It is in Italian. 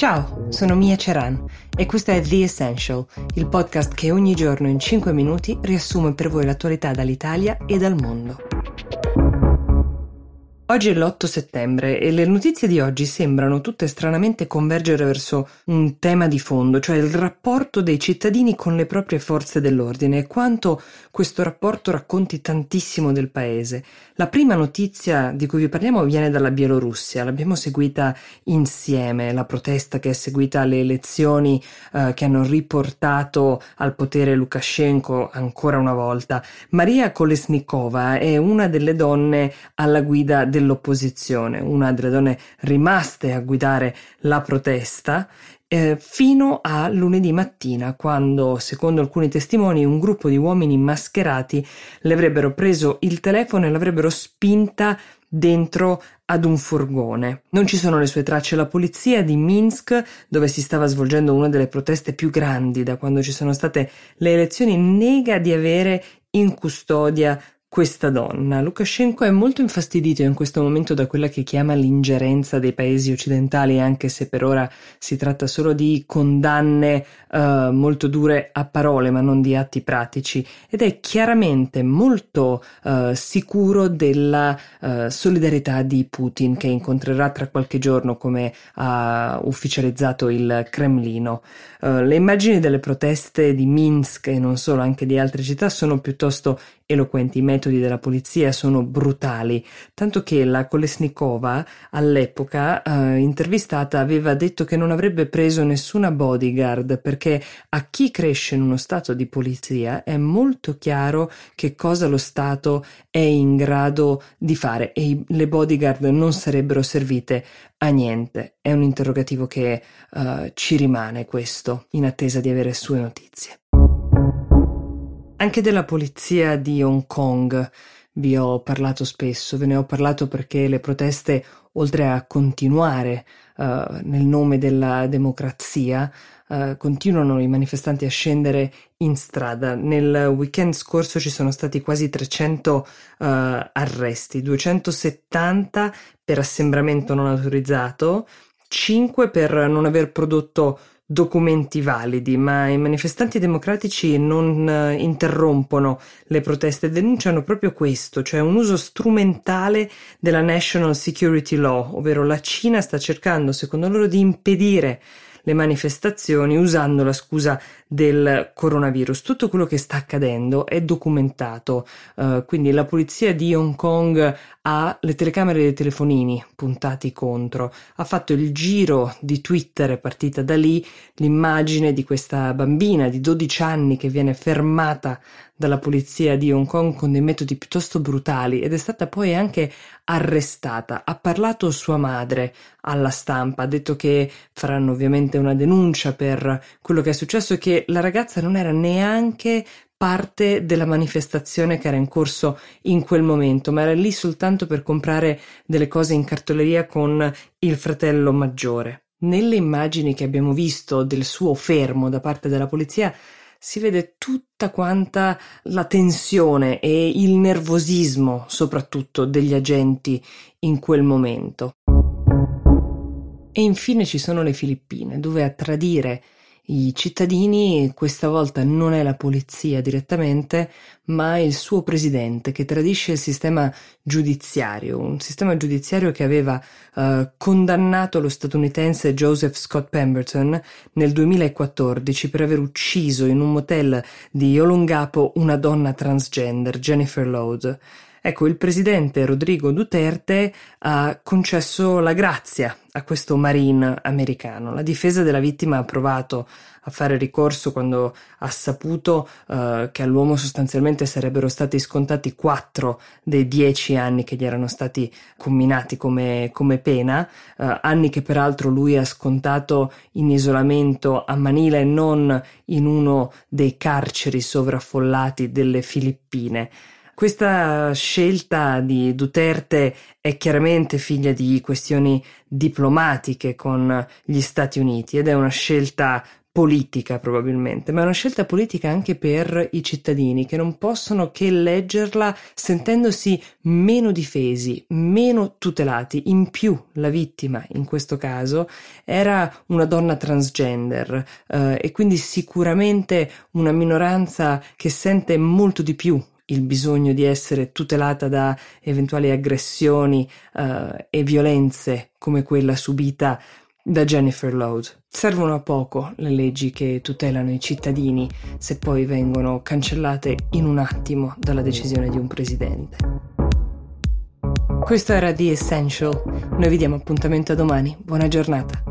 Ciao, sono Mia Ceran e questo è The Essential, il podcast che ogni giorno in 5 minuti riassume per voi l'attualità dall'Italia e dal mondo. Oggi è l'8 settembre e le notizie di oggi sembrano tutte stranamente convergere verso un tema di fondo, cioè il rapporto dei cittadini con le proprie forze dell'ordine e quanto questo rapporto racconti tantissimo del paese. La prima notizia di cui vi parliamo viene dalla Bielorussia, l'abbiamo seguita insieme, la protesta che è seguita alle elezioni eh, che hanno riportato al potere Lukashenko ancora una volta. Maria Kolesnikova è una delle donne alla guida del dell'opposizione, una delle donne rimaste a guidare la protesta, eh, fino a lunedì mattina, quando, secondo alcuni testimoni, un gruppo di uomini mascherati le avrebbero preso il telefono e l'avrebbero spinta dentro ad un furgone. Non ci sono le sue tracce. La polizia di Minsk, dove si stava svolgendo una delle proteste più grandi da quando ci sono state le elezioni, nega di avere in custodia questa donna. Lukashenko è molto infastidito in questo momento da quella che chiama l'ingerenza dei paesi occidentali, anche se per ora si tratta solo di condanne uh, molto dure a parole, ma non di atti pratici, ed è chiaramente molto uh, sicuro della uh, solidarietà di Putin, che incontrerà tra qualche giorno, come ha ufficializzato il Cremlino. le immagini delle proteste di Minsk e non solo, anche di altre città, sono piuttosto eloquenti, i metodi della polizia sono brutali, tanto che la Kolesnikova all'epoca eh, intervistata aveva detto che non avrebbe preso nessuna bodyguard perché a chi cresce in uno stato di polizia è molto chiaro che cosa lo Stato è in grado di fare e le bodyguard non sarebbero servite a niente. È un interrogativo che uh, ci rimane questo, in attesa di avere sue notizie. Anche della polizia di Hong Kong vi ho parlato spesso, ve ne ho parlato perché le proteste, oltre a continuare uh, nel nome della democrazia, uh, continuano i manifestanti a scendere in strada. Nel weekend scorso ci sono stati quasi 300 uh, eh, arresti, 270 per assembramento non autorizzato, 5 per non aver prodotto documenti validi, ma i manifestanti democratici non uh, interrompono le proteste denunciano proprio questo, cioè un uso strumentale della National Security Law, ovvero la Cina sta cercando, secondo loro, di impedire le manifestazioni usando la scusa del coronavirus. Tutto quello che sta accadendo è documentato, uh, quindi la polizia di Hong Kong ha le telecamere dei telefonini puntati contro, ha fatto il giro di Twitter, è partita da lì l'immagine di questa bambina di 12 anni che viene fermata dalla polizia di Hong Kong con dei metodi piuttosto brutali ed è stata poi anche arrestata. Ha parlato sua madre alla stampa, ha detto che faranno ovviamente una denuncia per quello che è successo e che la ragazza non era neanche parte della manifestazione che era in corso in quel momento, ma era lì soltanto per comprare delle cose in cartoleria con il fratello maggiore. Nelle immagini che abbiamo visto del suo fermo da parte della polizia si vede tutta quanta la tensione e il nervosismo soprattutto degli agenti in quel momento. E infine ci sono le Filippine, dove a tradire i cittadini questa volta non è la polizia direttamente, ma il suo presidente che tradisce il sistema giudiziario, un sistema giudiziario che aveva uh, condannato lo statunitense Joseph Scott Pemberton nel 2014 per aver ucciso in un motel di Olongapo una donna transgender, Jennifer Lode. Ecco, il presidente Rodrigo Duterte ha concesso la grazia a questo marine americano. La difesa della vittima ha provato a fare ricorso quando ha saputo uh, che all'uomo sostanzialmente sarebbero stati scontati quattro dei dieci anni che gli erano stati comminati come, come pena, uh, anni che peraltro lui ha scontato in isolamento a Manila e non in uno dei carceri sovraffollati delle Filippine. Questa scelta di Duterte è chiaramente figlia di questioni diplomatiche con gli Stati Uniti ed è una scelta politica probabilmente, ma è una scelta politica anche per i cittadini che non possono che leggerla sentendosi meno difesi, meno tutelati. In più la vittima in questo caso era una donna transgender eh, e quindi sicuramente una minoranza che sente molto di più il bisogno di essere tutelata da eventuali aggressioni uh, e violenze come quella subita da Jennifer Lode. Servono a poco le leggi che tutelano i cittadini se poi vengono cancellate in un attimo dalla decisione di un presidente. Questo era The Essential. Noi vi diamo appuntamento a domani. Buona giornata.